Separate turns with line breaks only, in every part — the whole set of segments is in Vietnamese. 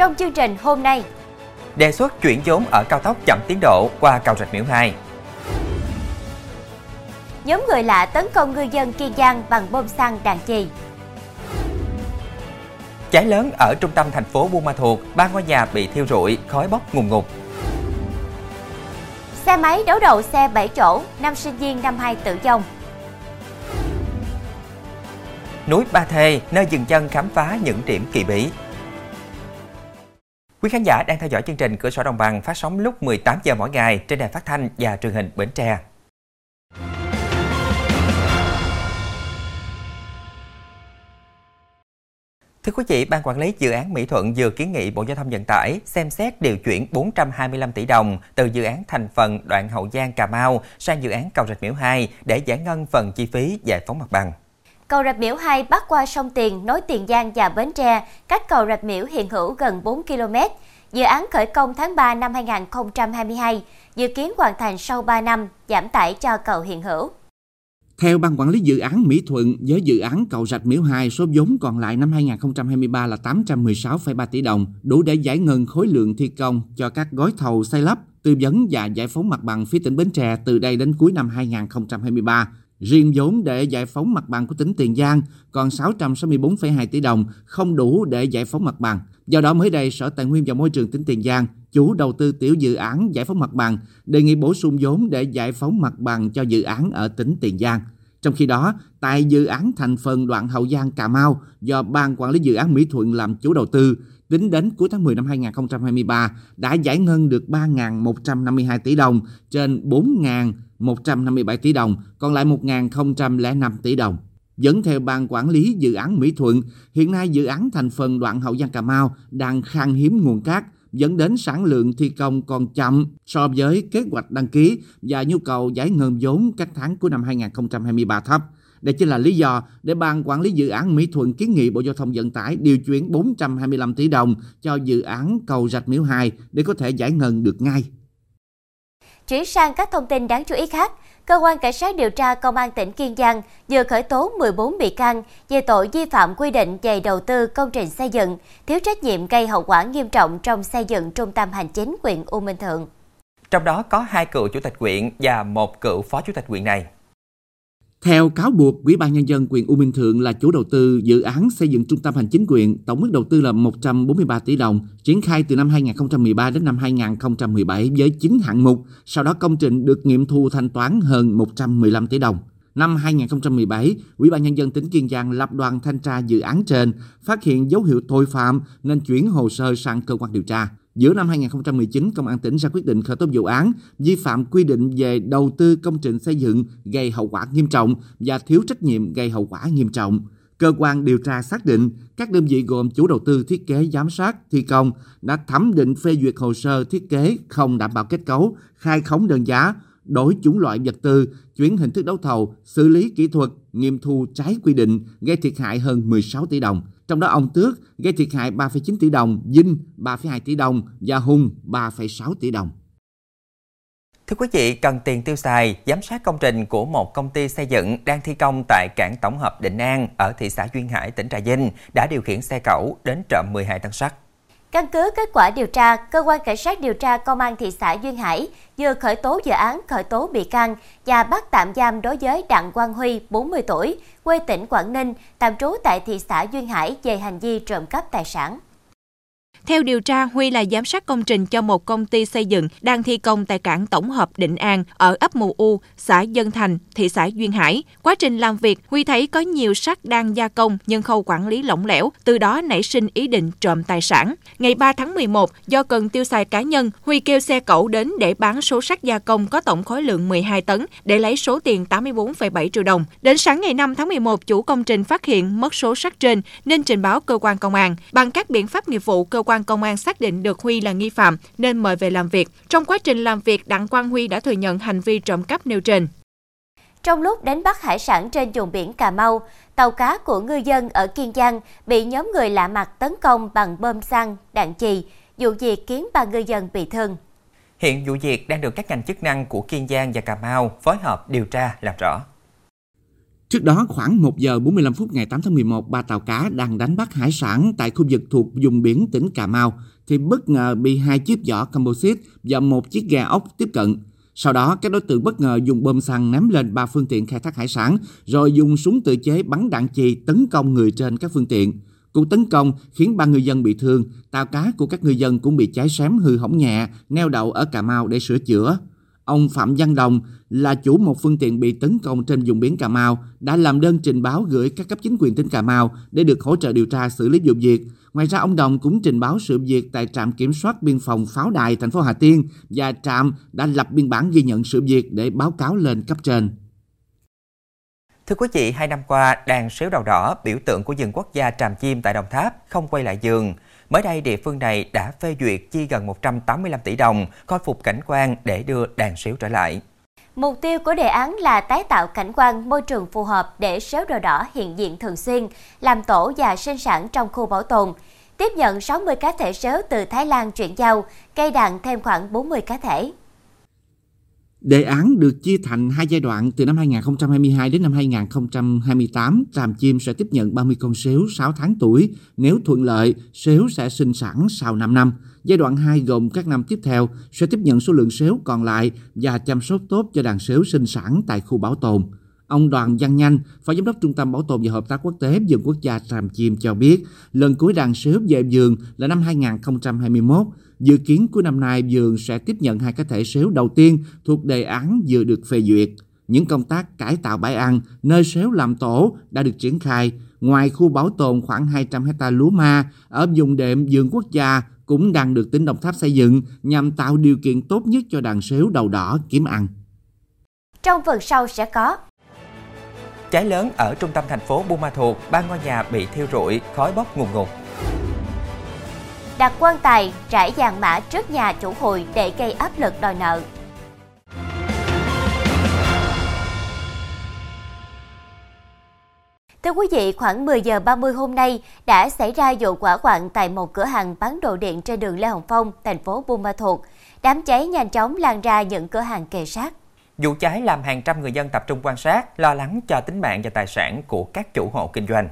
trong chương trình hôm nay.
Đề xuất chuyển vốn ở cao tốc chậm tiến độ qua cầu Rạch Miễu 2.
Nhóm người lạ tấn công ngư dân Kiên Giang bằng bom xăng đạn chì.
Cháy lớn ở trung tâm thành phố Buôn Ma Thuột, ba ngôi nhà bị thiêu rụi, khói bốc ngùn ngụt.
Xe máy đấu đầu xe 7 chỗ, năm sinh viên năm 2 tử vong.
Núi Ba Thê, nơi dừng chân khám phá những điểm kỳ bí. Quý khán giả đang theo dõi chương trình Cửa sổ Đồng bằng phát sóng lúc 18 giờ mỗi ngày trên đài phát thanh và truyền hình Bến Tre. Thưa quý vị, Ban Quản lý Dự án Mỹ Thuận vừa kiến nghị Bộ Giao thông Vận tải xem xét điều chuyển 425 tỷ đồng từ dự án thành phần đoạn Hậu Giang Cà Mau sang dự án cầu Rạch Miễu 2 để giải ngân phần chi phí giải phóng mặt bằng.
Cầu Rạch Miễu 2 bắc qua sông Tiền nối Tiền Giang và Bến Tre, cách cầu Rạch Miễu hiện hữu gần 4 km. Dự án khởi công tháng 3 năm 2022, dự kiến hoàn thành sau 3 năm, giảm tải cho cầu hiện hữu.
Theo Ban Quản lý Dự án Mỹ Thuận, với dự án cầu Rạch Miễu 2, số vốn còn lại năm 2023 là 816,3 tỷ đồng, đủ để giải ngân khối lượng thi công cho các gói thầu xây lắp, tư vấn và giải phóng mặt bằng phía tỉnh Bến Tre từ đây đến cuối năm 2023. Riêng vốn để giải phóng mặt bằng của tỉnh Tiền Giang còn 664,2 tỷ đồng, không đủ để giải phóng mặt bằng. Do đó mới đây, Sở Tài nguyên và Môi trường tỉnh Tiền Giang, chủ đầu tư tiểu dự án giải phóng mặt bằng, đề nghị bổ sung vốn để giải phóng mặt bằng cho dự án ở tỉnh Tiền Giang. Trong khi đó, tại dự án thành phần đoạn Hậu Giang Cà Mau do Ban Quản lý Dự án Mỹ Thuận làm chủ đầu tư, tính đến cuối tháng 10 năm 2023 đã giải ngân được 3.152 tỷ đồng trên 157 tỷ đồng, còn lại 1.005 tỷ đồng. Dẫn theo Ban Quản lý Dự án Mỹ Thuận, hiện nay dự án thành phần đoạn Hậu Giang Cà Mau đang khan hiếm nguồn cát, dẫn đến sản lượng thi công còn chậm so với kế hoạch đăng ký và nhu cầu giải ngân vốn các tháng của năm 2023 thấp. Đây chính là lý do để Ban Quản lý Dự án Mỹ Thuận kiến nghị Bộ Giao thông Vận tải điều chuyển 425 tỷ đồng cho dự án cầu Rạch Miễu 2 để có thể giải ngân được ngay.
Chuyển sang các thông tin đáng chú ý khác, Cơ quan Cảnh sát điều tra Công an tỉnh Kiên Giang vừa khởi tố 14 bị can về tội vi phạm quy định về đầu tư công trình xây dựng, thiếu trách nhiệm gây hậu quả nghiêm trọng trong xây dựng trung tâm hành chính huyện U Minh Thượng.
Trong đó có hai cựu chủ tịch huyện và một cựu phó chủ tịch huyện này.
Theo cáo buộc, Ủy ban nhân dân quyền U Minh Thượng là chủ đầu tư dự án xây dựng trung tâm hành chính quyền, tổng mức đầu tư là 143 tỷ đồng, triển khai từ năm 2013 đến năm 2017 với 9 hạng mục, sau đó công trình được nghiệm thu thanh toán hơn 115 tỷ đồng. Năm 2017, Ủy ban nhân dân tỉnh Kiên Giang lập đoàn thanh tra dự án trên, phát hiện dấu hiệu tội phạm nên chuyển hồ sơ sang cơ quan điều tra. Giữa năm 2019, Công an tỉnh ra quyết định khởi tố vụ án vi phạm quy định về đầu tư công trình xây dựng gây hậu quả nghiêm trọng và thiếu trách nhiệm gây hậu quả nghiêm trọng. Cơ quan điều tra xác định các đơn vị gồm chủ đầu tư thiết kế giám sát thi công đã thẩm định phê duyệt hồ sơ thiết kế không đảm bảo kết cấu, khai khống đơn giá, đổi chủng loại vật tư, chuyển hình thức đấu thầu, xử lý kỹ thuật, nghiệm thu trái quy định, gây thiệt hại hơn 16 tỷ đồng. Trong đó ông Tước gây thiệt hại 3,9 tỷ đồng, Vinh 3,2 tỷ đồng và Hùng 3,6 tỷ đồng.
Thưa quý vị, cần tiền tiêu xài, giám sát công trình của một công ty xây dựng đang thi công tại cảng tổng hợp Định An ở thị xã Duyên Hải, tỉnh Trà Vinh đã điều khiển xe cẩu đến trộm 12 tấn sắt.
Căn cứ kết quả điều tra, cơ quan cảnh sát điều tra công an thị xã Duyên Hải vừa khởi tố dự án khởi tố bị can và bắt tạm giam đối với Đặng Quang Huy, 40 tuổi, quê tỉnh Quảng Ninh, tạm trú tại thị xã Duyên Hải về hành vi trộm cắp tài sản.
Theo điều tra, Huy là giám sát công trình cho một công ty xây dựng đang thi công tại cảng tổng hợp Định An ở ấp Mù U, xã Dân Thành, thị xã Duyên Hải. Quá trình làm việc, Huy thấy có nhiều sắt đang gia công nhưng khâu quản lý lỏng lẻo, từ đó nảy sinh ý định trộm tài sản. Ngày 3 tháng 11, do cần tiêu xài cá nhân, Huy kêu xe cẩu đến để bán số sắt gia công có tổng khối lượng 12 tấn để lấy số tiền 84,7 triệu đồng. Đến sáng ngày 5 tháng 11, chủ công trình phát hiện mất số sắt trên nên trình báo cơ quan công an. Bằng các biện pháp nghiệp vụ, cơ quan công an xác định được Huy là nghi phạm nên mời về làm việc. Trong quá trình làm việc, Đặng Quang Huy đã thừa nhận hành vi trộm cắp nêu trên.
Trong lúc đánh bắt hải sản trên vùng biển Cà Mau, tàu cá của ngư dân ở Kiên Giang bị nhóm người lạ mặt tấn công bằng bom xăng, đạn chì, vụ việc khiến ba ngư dân bị thương.
Hiện vụ việc đang được các ngành chức năng của Kiên Giang và Cà Mau phối hợp điều tra làm rõ.
Trước đó khoảng 1 giờ 45 phút ngày 8 tháng 11, ba tàu cá đang đánh bắt hải sản tại khu vực thuộc vùng biển tỉnh Cà Mau thì bất ngờ bị hai chiếc vỏ composite và một chiếc ghe ốc tiếp cận. Sau đó, các đối tượng bất ngờ dùng bơm xăng ném lên ba phương tiện khai thác hải sản, rồi dùng súng tự chế bắn đạn chì tấn công người trên các phương tiện. Cuộc tấn công khiến ba người dân bị thương, tàu cá của các người dân cũng bị cháy xém hư hỏng nhẹ, neo đậu ở Cà Mau để sửa chữa. Ông Phạm Văn Đồng là chủ một phương tiện bị tấn công trên vùng biển Cà Mau đã làm đơn trình báo gửi các cấp chính quyền tỉnh Cà Mau để được hỗ trợ điều tra xử lý vụ việc. Ngoài ra ông Đồng cũng trình báo sự việc tại trạm kiểm soát biên phòng Pháo Đài thành phố Hà Tiên và trạm đã lập biên bản ghi nhận sự việc để báo cáo lên cấp trên.
Thưa quý vị, hai năm qua, đàn sếu đầu đỏ, biểu tượng của rừng quốc gia Tràm Chim tại Đồng Tháp không quay lại giường. Mới đây, địa phương này đã phê duyệt chi gần 185 tỷ đồng khôi phục cảnh quan để đưa đàn sếu trở lại.
Mục tiêu của đề án là tái tạo cảnh quan môi trường phù hợp để sếu đỏ đỏ hiện diện thường xuyên, làm tổ và sinh sản trong khu bảo tồn. Tiếp nhận 60 cá thể sếu từ Thái Lan chuyển giao, cây đàn thêm khoảng 40 cá thể.
Đề án được chia thành hai giai đoạn từ năm 2022 đến năm 2028, Tràm Chim sẽ tiếp nhận 30 con sếu 6 tháng tuổi. Nếu thuận lợi, sếu sẽ sinh sản sau 5 năm. Giai đoạn 2 gồm các năm tiếp theo sẽ tiếp nhận số lượng sếu còn lại và chăm sóc tốt cho đàn sếu sinh sản tại khu bảo tồn. Ông Đoàn Văn Nhanh, Phó Giám đốc Trung tâm Bảo tồn và Hợp tác Quốc tế Vườn Quốc gia Tràm Chim cho biết, lần cuối đàn sếu về vườn là năm 2021. Dự kiến cuối năm nay vườn sẽ tiếp nhận hai cá thể sếu đầu tiên thuộc đề án vừa được phê duyệt. Những công tác cải tạo bãi ăn, nơi sếu làm tổ đã được triển khai. Ngoài khu bảo tồn khoảng 200 hecta lúa ma ở vùng đệm vườn quốc gia cũng đang được tỉnh Đồng Tháp xây dựng nhằm tạo điều kiện tốt nhất cho đàn sếu đầu đỏ kiếm ăn.
Trong phần sau sẽ có
Cháy lớn ở trung tâm thành phố Buôn Ma Thuột, ba ngôi nhà bị thiêu rụi, khói bốc ngùn ngụt.
Đặt quan tài trải vàng mã trước nhà chủ hụi để gây áp lực đòi nợ. Thưa quý vị, khoảng 10 giờ 30 hôm nay đã xảy ra vụ hỏa hoạn tại một cửa hàng bán đồ điện trên đường Lê Hồng Phong, thành phố Buôn Ma Thuột. Đám cháy nhanh chóng lan ra những cửa hàng kề sát.
Vụ cháy làm hàng trăm người dân tập trung quan sát, lo lắng cho tính mạng và tài sản của các chủ hộ kinh doanh.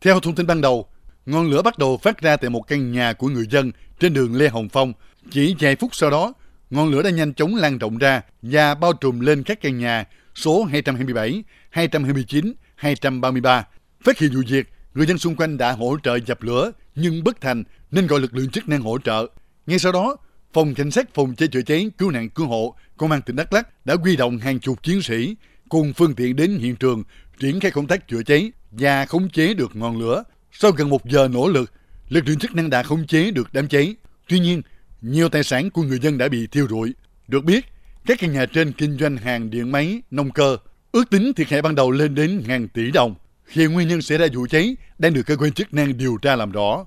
Theo thông tin ban đầu, ngọn lửa bắt đầu phát ra tại một căn nhà của người dân trên đường Lê Hồng Phong. Chỉ vài phút sau đó, ngọn lửa đã nhanh chóng lan rộng ra và bao trùm lên các căn nhà số 227, 229, 233. Phát hiện vụ việc, người dân xung quanh đã hỗ trợ dập lửa nhưng bất thành nên gọi lực lượng chức năng hỗ trợ. Ngay sau đó, Phòng Cảnh sát Phòng cháy chữa cháy cứu nạn cứu hộ Công an tỉnh Đắk Lắk đã huy động hàng chục chiến sĩ cùng phương tiện đến hiện trường triển khai công tác chữa cháy và khống chế được ngọn lửa. Sau gần một giờ nỗ lực, lực lượng chức năng đã khống chế được đám cháy. Tuy nhiên, nhiều tài sản của người dân đã bị thiêu rụi. Được biết, các căn nhà trên kinh doanh hàng điện máy, nông cơ, ước tính thiệt hại ban đầu lên đến ngàn tỷ đồng. Hiện nguyên nhân xảy ra vụ cháy đang được cơ quan chức năng điều tra làm rõ.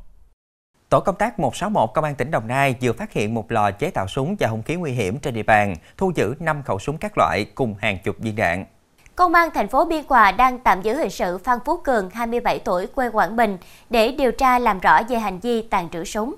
Tổ công tác 161 Công an tỉnh Đồng Nai vừa phát hiện một lò chế tạo súng và hung khí nguy hiểm trên địa bàn, thu giữ 5 khẩu súng các loại cùng hàng chục viên đạn.
Công an thành phố Biên Hòa đang tạm giữ hình sự Phan Phú Cường, 27 tuổi, quê Quảng Bình để điều tra làm rõ về hành vi tàn trữ súng.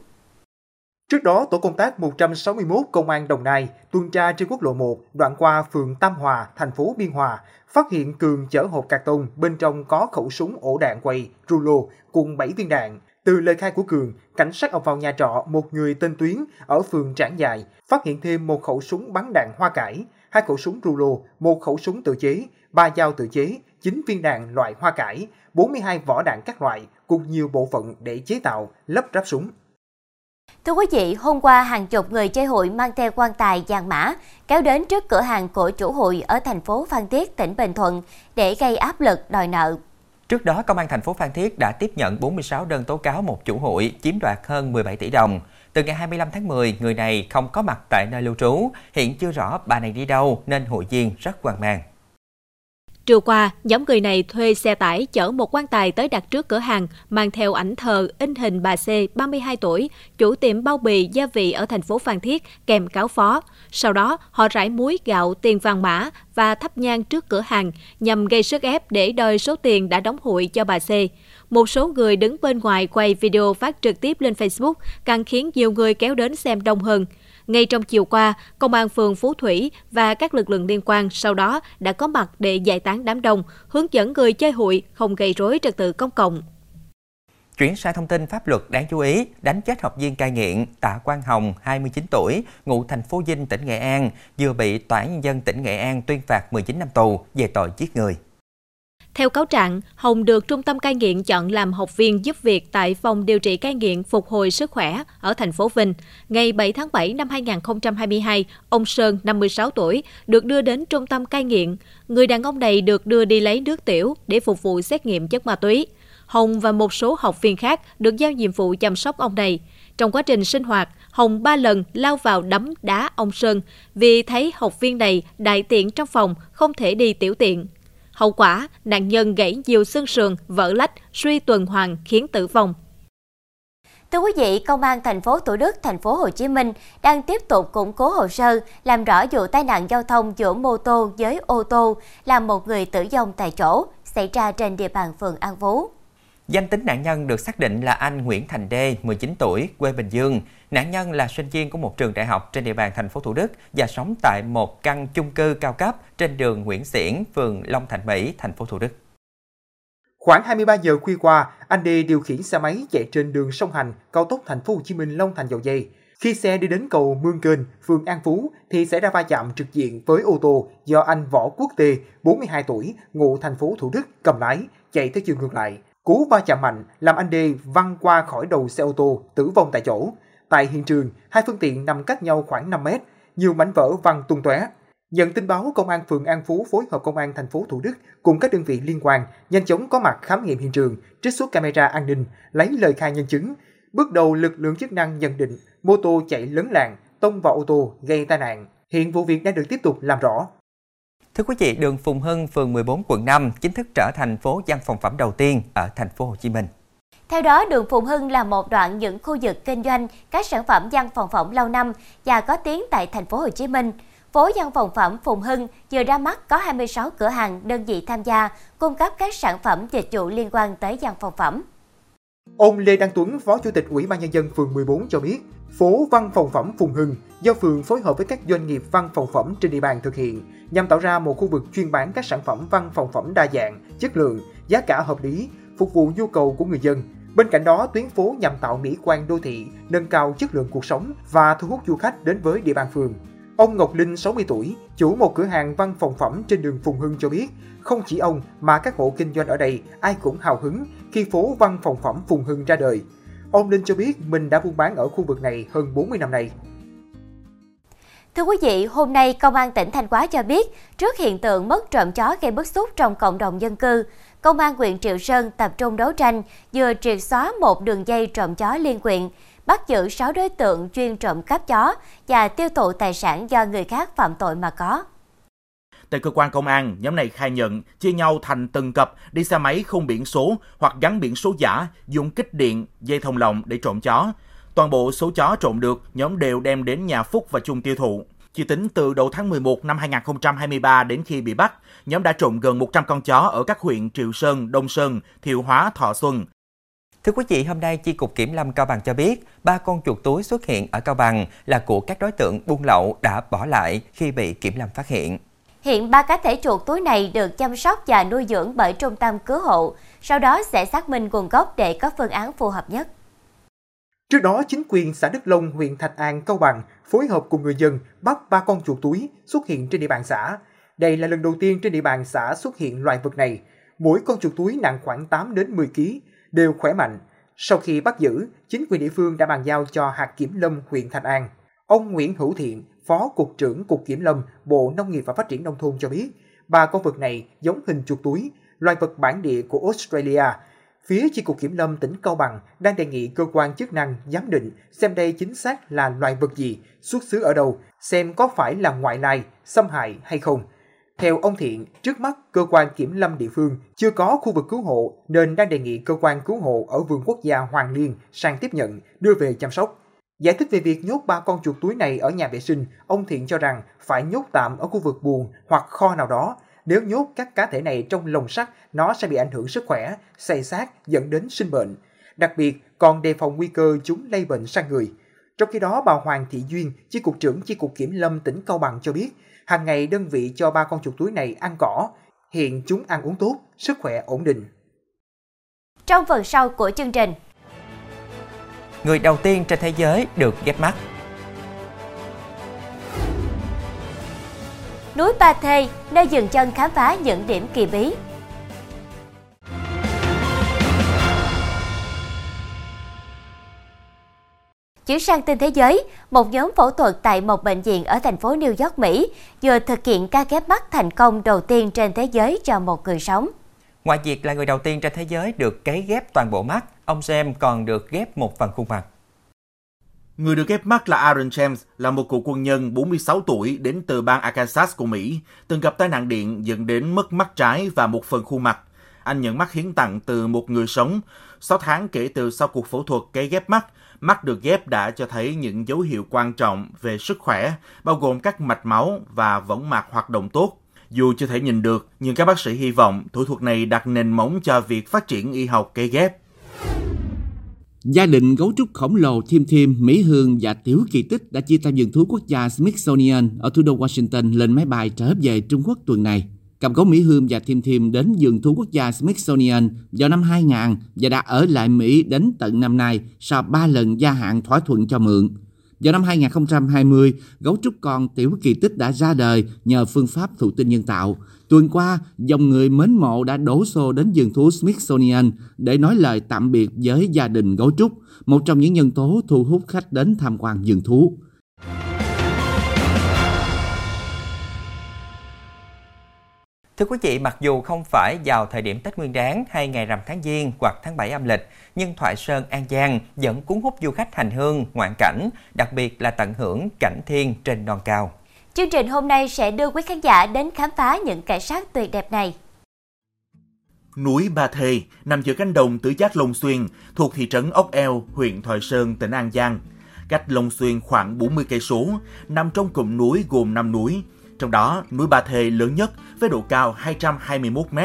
Trước đó, tổ công tác 161 Công an Đồng Nai tuần tra trên quốc lộ 1 đoạn qua phường Tam Hòa, thành phố Biên Hòa, phát hiện Cường chở hộp carton bên trong có khẩu súng ổ đạn quay, rulo cùng 7 viên đạn. Từ lời khai của Cường, cảnh sát ập vào nhà trọ một người tên Tuyến ở phường Trảng Dài, phát hiện thêm một khẩu súng bắn đạn hoa cải, hai khẩu súng rulo, một khẩu súng tự chế, ba dao tự chế, 9 viên đạn loại hoa cải, 42 vỏ đạn các loại cùng nhiều bộ phận để chế tạo, lắp ráp súng.
Thưa quý vị, hôm qua hàng chục người chơi hụi mang theo quan tài vàng mã kéo đến trước cửa hàng của chủ hụi ở thành phố Phan Thiết, tỉnh Bình Thuận để gây áp lực đòi nợ.
Trước đó, Công an thành phố Phan Thiết đã tiếp nhận 46 đơn tố cáo một chủ hụi chiếm đoạt hơn 17 tỷ đồng. Từ ngày 25 tháng 10, người này không có mặt tại nơi lưu trú, hiện chưa rõ bà này đi đâu nên hụi viên rất hoang mang.
Trưa qua, nhóm người này thuê xe tải chở một quan tài tới đặt trước cửa hàng, mang theo ảnh thờ in hình bà C, 32 tuổi, chủ tiệm bao bì gia vị ở thành phố Phan Thiết, kèm cáo phó. Sau đó, họ rải muối, gạo, tiền vàng mã và thắp nhang trước cửa hàng nhằm gây sức ép để đòi số tiền đã đóng hụi cho bà C. Một số người đứng bên ngoài quay video phát trực tiếp lên Facebook, càng khiến nhiều người kéo đến xem đông hơn. Ngay trong chiều qua, Công an phường Phú Thủy và các lực lượng liên quan sau đó đã có mặt để giải tán đám đông, hướng dẫn người chơi hụi không gây rối trật tự công cộng.
Chuyển sang thông tin pháp luật đáng chú ý, đánh chết học viên cai nghiện Tạ Quang Hồng, 29 tuổi, ngụ thành phố Vinh, tỉnh Nghệ An, vừa bị Tòa án Nhân dân tỉnh Nghệ An tuyên phạt 19 năm tù về tội giết người.
Theo cáo trạng, Hồng được Trung tâm cai nghiện chọn làm học viên giúp việc tại phòng điều trị cai nghiện phục hồi sức khỏe ở thành phố Vinh. Ngày 7 tháng 7 năm 2022, ông Sơn, 56 tuổi, được đưa đến trung tâm cai nghiện. Người đàn ông này được đưa đi lấy nước tiểu để phục vụ xét nghiệm chất ma túy. Hồng và một số học viên khác được giao nhiệm vụ chăm sóc ông này. Trong quá trình sinh hoạt, Hồng ba lần lao vào đấm đá ông Sơn vì thấy học viên này đại tiện trong phòng, không thể đi tiểu tiện. Hậu quả, nạn nhân gãy nhiều xương sườn, vỡ lách, suy tuần hoàn khiến tử vong.
Thưa quý vị, Công an thành phố Thủ Đức, thành phố Hồ Chí Minh đang tiếp tục củng cố hồ sơ làm rõ vụ tai nạn giao thông giữa mô tô với ô tô làm một người tử vong tại chỗ xảy ra trên địa bàn phường An Phú.
Danh tính nạn nhân được xác định là anh Nguyễn Thành Đê, 19 tuổi, quê Bình Dương. Nạn nhân là sinh viên của một trường đại học trên địa bàn thành phố Thủ Đức và sống tại một căn chung cư cao cấp trên đường Nguyễn Xiển, phường Long Thành Mỹ, thành phố Thủ Đức.
Khoảng 23 giờ khuya qua, anh Đê điều khiển xe máy chạy trên đường sông Hành, cao tốc thành phố Hồ Chí Minh Long Thành Dầu Dây. Khi xe đi đến cầu Mương Kênh, phường An Phú thì xảy ra va chạm trực diện với ô tô do anh Võ Quốc Tê, 42 tuổi, ngụ thành phố Thủ Đức cầm lái, chạy theo chiều ngược lại. Cú va chạm mạnh làm anh Đê văng qua khỏi đầu xe ô tô, tử vong tại chỗ. Tại hiện trường, hai phương tiện nằm cách nhau khoảng 5 mét, nhiều mảnh vỡ văng tung tóe. Nhận tin báo, công an phường An Phú phối hợp công an thành phố Thủ Đức cùng các đơn vị liên quan nhanh chóng có mặt khám nghiệm hiện trường, trích xuất camera an ninh, lấy lời khai nhân chứng. Bước đầu lực lượng chức năng nhận định mô tô chạy lấn làng, tông vào ô tô gây tai nạn. Hiện vụ việc đang được tiếp tục làm rõ.
Thưa quý vị, đường Phùng Hưng, phường 14, quận 5 chính thức trở thành phố văn phòng phẩm đầu tiên ở thành phố Hồ Chí Minh.
Theo đó, đường Phùng Hưng là một đoạn những khu vực kinh doanh các sản phẩm văn phòng phẩm lâu năm và có tiếng tại thành phố Hồ Chí Minh. Phố văn phòng phẩm Phùng Hưng vừa ra mắt có 26 cửa hàng đơn vị tham gia cung cấp các sản phẩm dịch vụ liên quan tới văn phòng phẩm.
Ông Lê Đăng Tuấn, Phó Chủ tịch Ủy ban Nhân dân phường 14 cho biết, phố văn phòng phẩm Phùng Hưng do phường phối hợp với các doanh nghiệp văn phòng phẩm trên địa bàn thực hiện nhằm tạo ra một khu vực chuyên bán các sản phẩm văn phòng phẩm đa dạng, chất lượng, giá cả hợp lý, phục vụ nhu cầu của người dân. Bên cạnh đó, tuyến phố nhằm tạo mỹ quan đô thị, nâng cao chất lượng cuộc sống và thu hút du khách đến với địa bàn phường. Ông Ngọc Linh, 60 tuổi, chủ một cửa hàng văn phòng phẩm trên đường Phùng Hưng cho biết, không chỉ ông mà các hộ kinh doanh ở đây ai cũng hào hứng khi phố văn phòng phẩm Phùng Hưng ra đời. Ông Linh cho biết mình đã buôn bán ở khu vực này hơn 40 năm nay.
Thưa quý vị, hôm nay Công an tỉnh Thanh Hóa cho biết, trước hiện tượng mất trộm chó gây bức xúc trong cộng đồng dân cư, Công an huyện Triệu Sơn tập trung đấu tranh, vừa triệt xóa một đường dây trộm chó liên quyện, bắt giữ 6 đối tượng chuyên trộm cắp chó và tiêu thụ tài sản do người khác phạm tội mà có.
Tại cơ quan công an, nhóm này khai nhận chia nhau thành từng cặp đi xe máy không biển số hoặc gắn biển số giả, dùng kích điện, dây thông lồng để trộm chó. Toàn bộ số chó trộm được, nhóm đều đem đến nhà Phúc và Trung tiêu thụ. Chỉ tính từ đầu tháng 11 năm 2023 đến khi bị bắt, nhóm đã trộm gần 100 con chó ở các huyện Triệu Sơn, Đông Sơn, Thiệu Hóa, Thọ Xuân.
Thưa quý vị, hôm nay Chi cục Kiểm lâm Cao Bằng cho biết, ba con chuột túi xuất hiện ở Cao Bằng là của các đối tượng buôn lậu đã bỏ lại khi bị Kiểm lâm phát hiện.
Hiện ba cá thể chuột túi này được chăm sóc và nuôi dưỡng bởi trung tâm cứu hộ, sau đó sẽ xác minh nguồn gốc để có phương án phù hợp nhất.
Trước đó, chính quyền xã Đức Long, huyện Thạch An, Cao Bằng phối hợp cùng người dân bắt ba con chuột túi xuất hiện trên địa bàn xã. Đây là lần đầu tiên trên địa bàn xã xuất hiện loài vật này. Mỗi con chuột túi nặng khoảng 8 đến 10 kg, đều khỏe mạnh. Sau khi bắt giữ, chính quyền địa phương đã bàn giao cho hạt kiểm lâm huyện Thạch An. Ông Nguyễn Hữu Thiện, Phó Cục trưởng Cục Kiểm lâm, Bộ Nông nghiệp và Phát triển Nông thôn cho biết, ba con vật này giống hình chuột túi, loài vật bản địa của Australia. Phía Chi cục Kiểm lâm tỉnh Cao Bằng đang đề nghị cơ quan chức năng giám định xem đây chính xác là loài vật gì, xuất xứ ở đâu, xem có phải là ngoại lai, xâm hại hay không. Theo ông Thiện, trước mắt cơ quan kiểm lâm địa phương chưa có khu vực cứu hộ nên đang đề nghị cơ quan cứu hộ ở vườn quốc gia Hoàng Liên sang tiếp nhận, đưa về chăm sóc. Giải thích về việc nhốt ba con chuột túi này ở nhà vệ sinh, ông Thiện cho rằng phải nhốt tạm ở khu vực buồng hoặc kho nào đó. Nếu nhốt các cá thể này trong lồng sắt, nó sẽ bị ảnh hưởng sức khỏe, xây xác dẫn đến sinh bệnh. Đặc biệt, còn đề phòng nguy cơ chúng lây bệnh sang người. Trong khi đó, bà Hoàng Thị Duyên, chi cục trưởng chi cục kiểm lâm tỉnh Cao Bằng cho biết, hàng ngày đơn vị cho ba con chuột túi này ăn cỏ. Hiện chúng ăn uống tốt, sức khỏe ổn định.
Trong phần sau của chương trình,
Người đầu tiên trên thế giới được ghép mắt.
Núi Ba Thê, nơi dừng chân khám phá những điểm kỳ bí. Chuyển sang tin thế giới, một nhóm phẫu thuật tại một bệnh viện ở thành phố New York, Mỹ vừa thực hiện ca ghép mắt thành công đầu tiên trên thế giới cho một người sống.
Ngoài việc là người đầu tiên trên thế giới được cấy ghép toàn bộ mắt, ông Sam còn được ghép một phần khuôn mặt.
Người được ghép mắt là Aaron James, là một cựu quân nhân 46 tuổi đến từ bang Arkansas của Mỹ, từng gặp tai nạn điện dẫn đến mất mắt trái và một phần khuôn mặt. Anh nhận mắt hiến tặng từ một người sống. 6 tháng kể từ sau cuộc phẫu thuật cấy ghép mắt, mắt được ghép đã cho thấy những dấu hiệu quan trọng về sức khỏe, bao gồm các mạch máu và võng mạc hoạt động tốt. Dù chưa thể nhìn được, nhưng các bác sĩ hy vọng thủ thuật này đặt nền móng cho việc phát triển y học cây ghép.
Gia đình gấu trúc khổng lồ Thiêm Thiêm, Mỹ Hương và Tiểu Kỳ Tích đã chia tay vườn thú quốc gia Smithsonian ở thủ đô Washington lên máy bay trở về Trung Quốc tuần này. Cặp gấu Mỹ Hương và Thiêm Thiêm đến vườn thú quốc gia Smithsonian vào năm 2000 và đã ở lại Mỹ đến tận năm nay sau 3 lần gia hạn thỏa thuận cho mượn. Vào năm 2020, gấu trúc con Tiểu Kỳ Tích đã ra đời nhờ phương pháp thụ tinh nhân tạo. Tuần qua, dòng người mến mộ đã đổ xô đến vườn thú Smithsonian để nói lời tạm biệt với gia đình gấu trúc, một trong những nhân tố thu hút khách đến tham quan vườn thú.
Thưa quý vị, mặc dù không phải vào thời điểm Tết Nguyên đán hay ngày rằm tháng Giêng hoặc tháng 7 âm lịch, nhưng Thoại Sơn An Giang vẫn cuốn hút du khách hành hương, ngoạn cảnh, đặc biệt là tận hưởng cảnh thiên trên non cao.
Chương trình hôm nay sẽ đưa quý khán giả đến khám phá những cảnh sát tuyệt đẹp này.
Núi Ba Thê nằm giữa cánh đồng tứ giác Long Xuyên thuộc thị trấn Ốc Eo, huyện Thoại Sơn, tỉnh An Giang. Cách Long Xuyên khoảng 40 cây số, nằm trong cụm núi gồm 5 núi. Trong đó, núi Ba Thê lớn nhất với độ cao 221 m.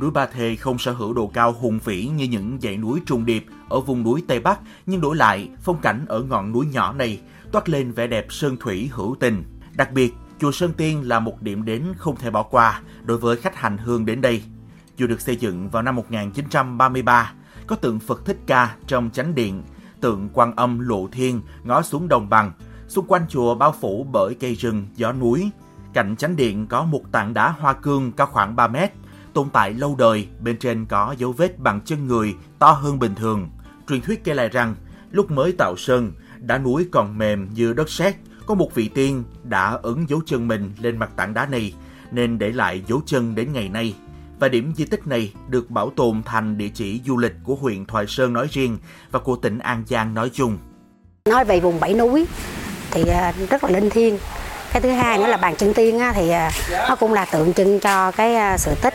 Núi Ba Thê không sở hữu độ cao hùng vĩ như những dãy núi trùng điệp ở vùng núi Tây Bắc, nhưng đổi lại, phong cảnh ở ngọn núi nhỏ này toát lên vẻ đẹp sơn thủy hữu tình. Đặc biệt, chùa Sơn Tiên là một điểm đến không thể bỏ qua đối với khách hành hương đến đây. Chùa được xây dựng vào năm 1933, có tượng Phật Thích Ca trong chánh điện, tượng Quan Âm Lộ Thiên ngó xuống đồng bằng. Xung quanh chùa bao phủ bởi cây rừng, gió núi. Cạnh chánh điện có một tảng đá hoa cương cao khoảng 3 mét, tồn tại lâu đời, bên trên có dấu vết bằng chân người to hơn bình thường. Truyền thuyết kể lại rằng, lúc mới tạo sơn, đá núi còn mềm như đất sét, có một vị tiên đã ấn dấu chân mình lên mặt tảng đá này, nên để lại dấu chân đến ngày nay. Và điểm di tích này được bảo tồn thành địa chỉ du lịch của huyện Thoại Sơn nói riêng và của tỉnh An Giang nói chung.
Nói về vùng bảy núi thì à, rất là linh thiêng. Cái thứ hai nữa là bàn chân tiên thì à, nó cũng là tượng trưng cho cái à, sự tích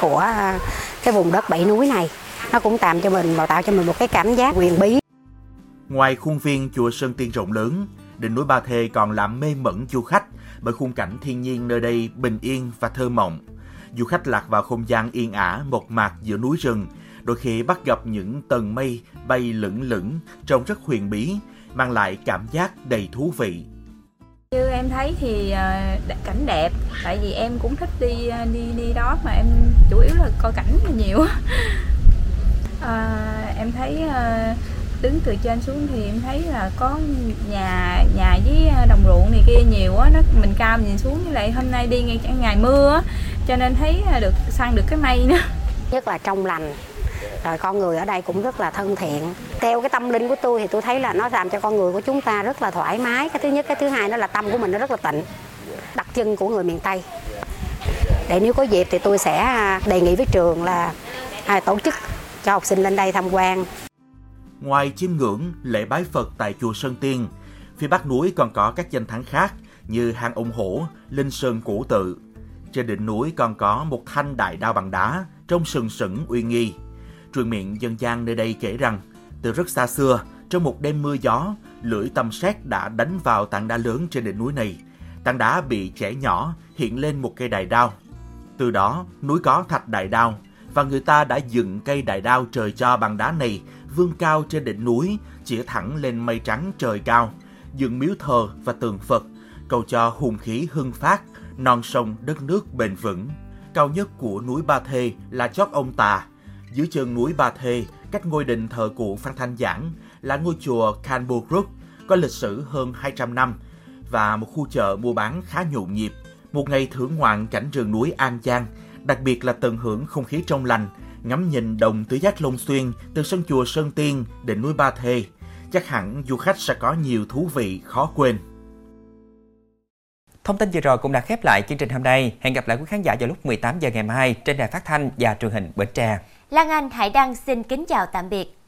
của à, cái vùng đất bảy núi này. Nó cũng tạo cho mình tạo cho mình một cái cảm giác quyền bí.
Ngoài khuôn viên chùa Sơn Tiên rộng lớn, đỉnh núi Ba Thê còn làm mê mẩn du khách bởi khung cảnh thiên nhiên nơi đây bình yên và thơ mộng. Du khách lạc vào không gian yên ả một mạc giữa núi rừng, đôi khi bắt gặp những tầng mây bay lững lững trông rất huyền bí, mang lại cảm giác đầy thú vị.
Như em thấy thì ờ, cảnh đẹp, tại vì em cũng thích đi ờ, đi đi đó mà em chủ yếu là coi cảnh nhiều. à, em thấy đứng từ trên xuống thì em thấy là có nhà nhà với đồng ruộng này kia nhiều á nó mình cao nhìn xuống với lại hôm nay đi ngay ngày mưa á cho nên thấy được săn được cái mây nữa
nhất là trong lành rồi con người ở đây cũng rất là thân thiện theo cái tâm linh của tôi thì tôi thấy là nó làm cho con người của chúng ta rất là thoải mái cái thứ nhất cái thứ hai nó là tâm của mình nó rất là tịnh đặc trưng của người miền tây để nếu có dịp thì tôi sẽ à, đề nghị với trường là à, tổ chức cho học sinh lên đây tham quan
Ngoài chiêm ngưỡng lễ bái Phật tại chùa Sơn Tiên, phía bắc núi còn có các danh thắng khác như hang ông hổ, linh sơn cổ tự. Trên đỉnh núi còn có một thanh đại đao bằng đá, trông sừng sững uy nghi. Truyền miệng dân gian nơi đây kể rằng, từ rất xa xưa, trong một đêm mưa gió, lưỡi tầm sét đã đánh vào tảng đá lớn trên đỉnh núi này. Tảng đá bị chẻ nhỏ, hiện lên một cây đại đao. Từ đó, núi có thạch đại đao, và người ta đã dựng cây đại đao trời cho bằng đá này vươn cao trên đỉnh núi, chĩa thẳng lên mây trắng trời cao. dựng miếu thờ và tượng Phật, cầu cho hùng khí hưng phát, non sông đất nước bền vững. Cao nhất của núi Ba Thê là chót ông Tà. Dưới chân núi Ba Thê, cách ngôi đình thờ cụ Phan Thanh Giảng là ngôi chùa Kanburuk có lịch sử hơn 200 năm và một khu chợ mua bán khá nhộn nhịp. Một ngày thưởng ngoạn cảnh rừng núi An Giang, đặc biệt là tận hưởng không khí trong lành, ngắm nhìn đồng tứ giác Long Xuyên từ sân chùa Sơn Tiên đến núi Ba Thê. Chắc hẳn du khách sẽ có nhiều thú vị khó quên.
Thông tin vừa rồi cũng đã khép lại chương trình hôm nay. Hẹn gặp lại quý khán giả vào lúc 18 giờ ngày mai trên đài phát thanh và truyền hình Bến Tre.
Lan Anh Hải Đăng xin kính chào tạm biệt.